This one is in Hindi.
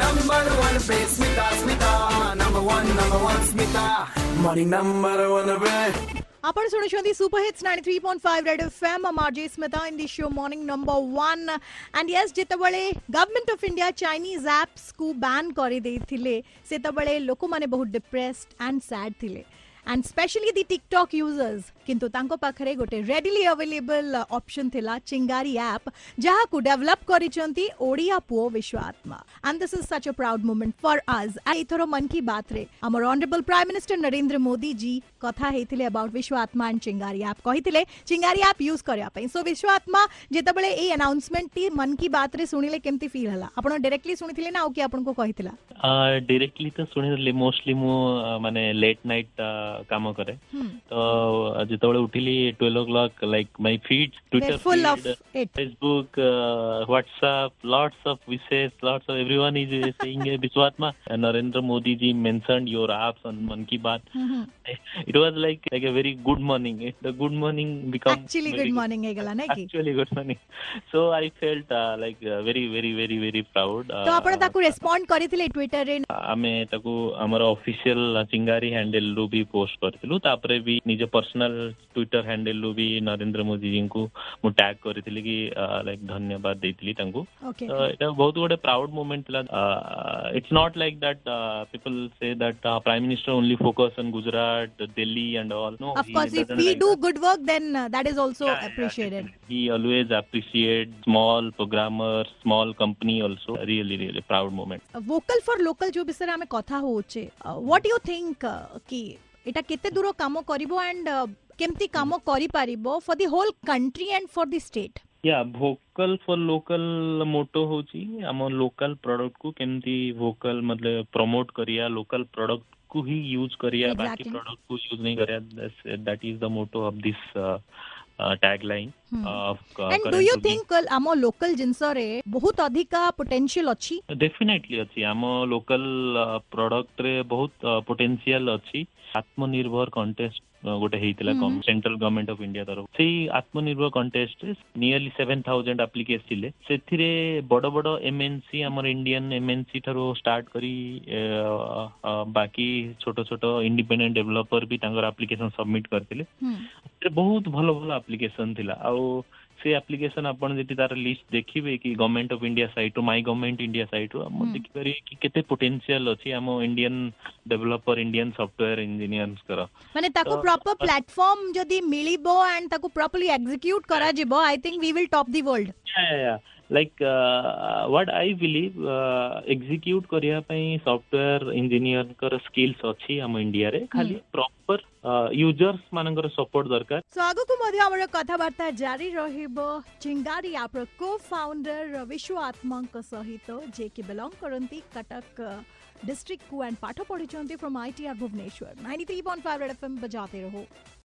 number one पे Smita Smita number one number one Smita morning number one पे आपण सुनू शोधी super hits 93.5 red FM M RJ Smita in the show morning number 1 and yes जेतेबेले government of India Chinese apps को बैन कर देथिले सेतेबेले लोकमाने बहुत डिप्रेस्ड एंड सैड थिले and specially the TikTok users किंतु तांको पाखरे गोटे रेडिली अवेलेबल ऑप्शन थिला चिंगारी ऐप जहाकू डेवलप करिसेंती ओडिया पुओ Vishwatma and this is such a proud moment for us एथर मन की बात रे हमर honourable prime minister Narendra Modi ji कथा हेतिले about Vishwatma and Chingari app कहितिले Chingari app use करया पई सो विश्वात्मा जेतबेले ए अनाउंसमेंट टी मन की बात रे सुनिले केमती फील हला आपण डायरेक्टली सुनिथिले ना ओके कि आपण को कहितला डायरेक्टली uh, तो सुनिले मोस्टली मो माने लेट नाइट କାମ କରେ ତ ଯେତେବେଳେ ଉଠିଲି twelve o'clock like my feed Twitter Facebook whatsapp lots of wishes lots of everyone is saying Vishwatma and Narendra Modi ji mentioned your apps on Mann Ki Baat mm-hmm. it was like like a very good morning the good morning become actually very, good morning hegala na ki actually good morning so I felt uh, like uh, very very very very proud तो आपण ताकु रेस्पोंड करिथिले ट्विटर रे आमे ताकु हमर ऑफिशियल चिंगारी हैंडल रू भी पोस्ट ପୋଷ୍ଟ କରିଥିଲୁ ତାପରେ ବି ନିଜ ପର୍ସନାଲ ଟ୍ୱିଟର ହ୍ୟାଣ୍ଡେଲରୁ ବି ନରେନ୍ଦ୍ର ମୋଦିଜୀଙ୍କୁ ମୁଁ ଟ୍ୟାଗ କରିଥିଲି କି ଲାଇକ୍ ଧନ୍ୟବାଦ ଦେଇଥିଲି ତାଙ୍କୁ ତ ଏଇଟା ବହୁତ ଗୋଟେ ପ୍ରାଉଡ ମୁମେଣ୍ଟ ଥିଲା it's not like that people say that prime minister only focus on Gujarat Delhi and all no of course if we do good work then uh, that is also yeah, appreciated he always appreciates small programmers small company also really really proud moment vocal for local jo bisara ame kotha hoche what do you think uh, ki এটা কেতে দূর কাম করিব এন্ড কেমতি কাম করি পারিব for the whole country and for the state yeah vocal for local motto ହେଉଛି ଆମ ଲୋକାଲ ପ୍ରଡକ୍ଟକୁ କେମିତି ଭୋକାଲ ମତଲବ ପ୍ରମୋଟ କରିବା ଲୋକାଲ ପ୍ରଡକ୍ଟକୁ ହିଁ ୟୁଜ୍ କରିବା ବାକି ପ୍ରଡକ୍ଟକୁ ୟୁଜ୍ ନାହିଁ କରିବା that is the motto of this tagline and do you think ଆମ ଲୋକାଲ ଜିନିଷରେ ବହୁତ ଅଧିକା ପୋଟେନସିଆଲ ଅଛି ଡେଫିନେଟଲି ଅଛି ଆମ ଲୋକାଲ ପ୍ରଡକ୍ଟରେ ବହୁତ ପୋଟେନସିଆଲ ଅଛି ଆତ୍ମନିର୍ଭର କଣ୍ଟେଷ୍ଟ ଗୋଟେ ହେଇଥିଲା ସେଣ୍ଟ୍ରାଲ ଗଭର୍ଣ୍ଣମେଣ୍ଟ ଅଫ୍ ଇଣ୍ଡିଆ ତରଫ ସେଇ ଆତ୍ମନିର୍ଭର କଣ୍ଟେଷ୍ଟରେ ନିୟରଲି ସେଭେନ୍ ଥାଉଜେଣ୍ଡ ଆପ୍ଲିକେସ ଥିଲେ ସେଥିରେ ବଡ ବଡ ଏମଏନସି ଆମର ଇଣ୍ଡିଆନ ଏମଏନସି ଠାରୁ ଷ୍ଟାର୍ଟ କରି ବାକି ଛୋଟ ଛୋଟ ଇଣ୍ଡିପେଣ୍ଡେଣ୍ଟ ଡେଭଲପର ବି ତାଙ୍କର ଆପ୍ଲିକେସନ ସବମିଟ କରିଥିଲେ ବହୁତ ଭଲ ଭଲ ଆପ୍ଲିକେସନ୍ ଥିଲା ଆଉ ସେ ଆପ୍ଲିକେସନ୍ ଆପଣ ଯଦି ତାର ଲିଷ୍ଟ ଦେଖିବେ କି ଗଭର୍ଣ୍ଣମେଣ୍ଟ ଅଫ୍ ଇଣ୍ଡିଆ ସାଇଟ୍ରୁ ମାଇ ଗଭର୍ଣ୍ଣମେଣ୍ଟ ଇଣ୍ଡିଆ ସାଇଟ୍ରୁ ଆପଣ ଦେଖିପାରିବେ କି କେତେ ପୋଟେନ୍ସିଆଲ ଅଛି ଆମ ଇଣ୍ଡିଆନ୍ ଡେଭଲପର ଇଣ୍ଡିଆନ୍ ସଫ୍ଟୱେୟାର ଇଞ୍ଜିନିୟର୍ସଙ୍କର ମାନେ ତାକୁ ପ୍ରପର ପ୍ଲାଟଫର୍ମ ଯଦି ମିଳିବ ଆଣ୍ଡ ତାକୁ ପ୍ରପରଲି ଏକ୍ସିକ୍ୟୁଟ କରାଯିବ I think we will top the world like uh, what i believe uh, execute କରିବା ପାଇଁ software engineer ଙ୍କର skills ଅଛି ଆମ india ରେ ଖାଲି proper ୟୁଜର୍ସ ମାନଙ୍କର ସପୋର୍ଟ ଦରକାର ସୋ ଆଗକୁ ମଧ୍ୟ ଆମର କଥାବାର୍ତ୍ତା ଜାରି ରହିବ ଚିଙ୍ଗାରୀ ଆପର କୋ ଫାଉଣ୍ଡର ବିଶ୍ୱ ଆତ୍ମାଙ୍କ ସହିତ ଯେ କି ବିଲଙ୍ଗ କରନ୍ତି କଟକ ଡିଷ୍ଟ୍ରିକ୍ଟକୁ ଆଣ୍ଡ ପାଠ ପଢ଼ିଛନ୍ତି from ITR Bhubaneswar ninety three point five red F M ବଜାତେ ରହୁ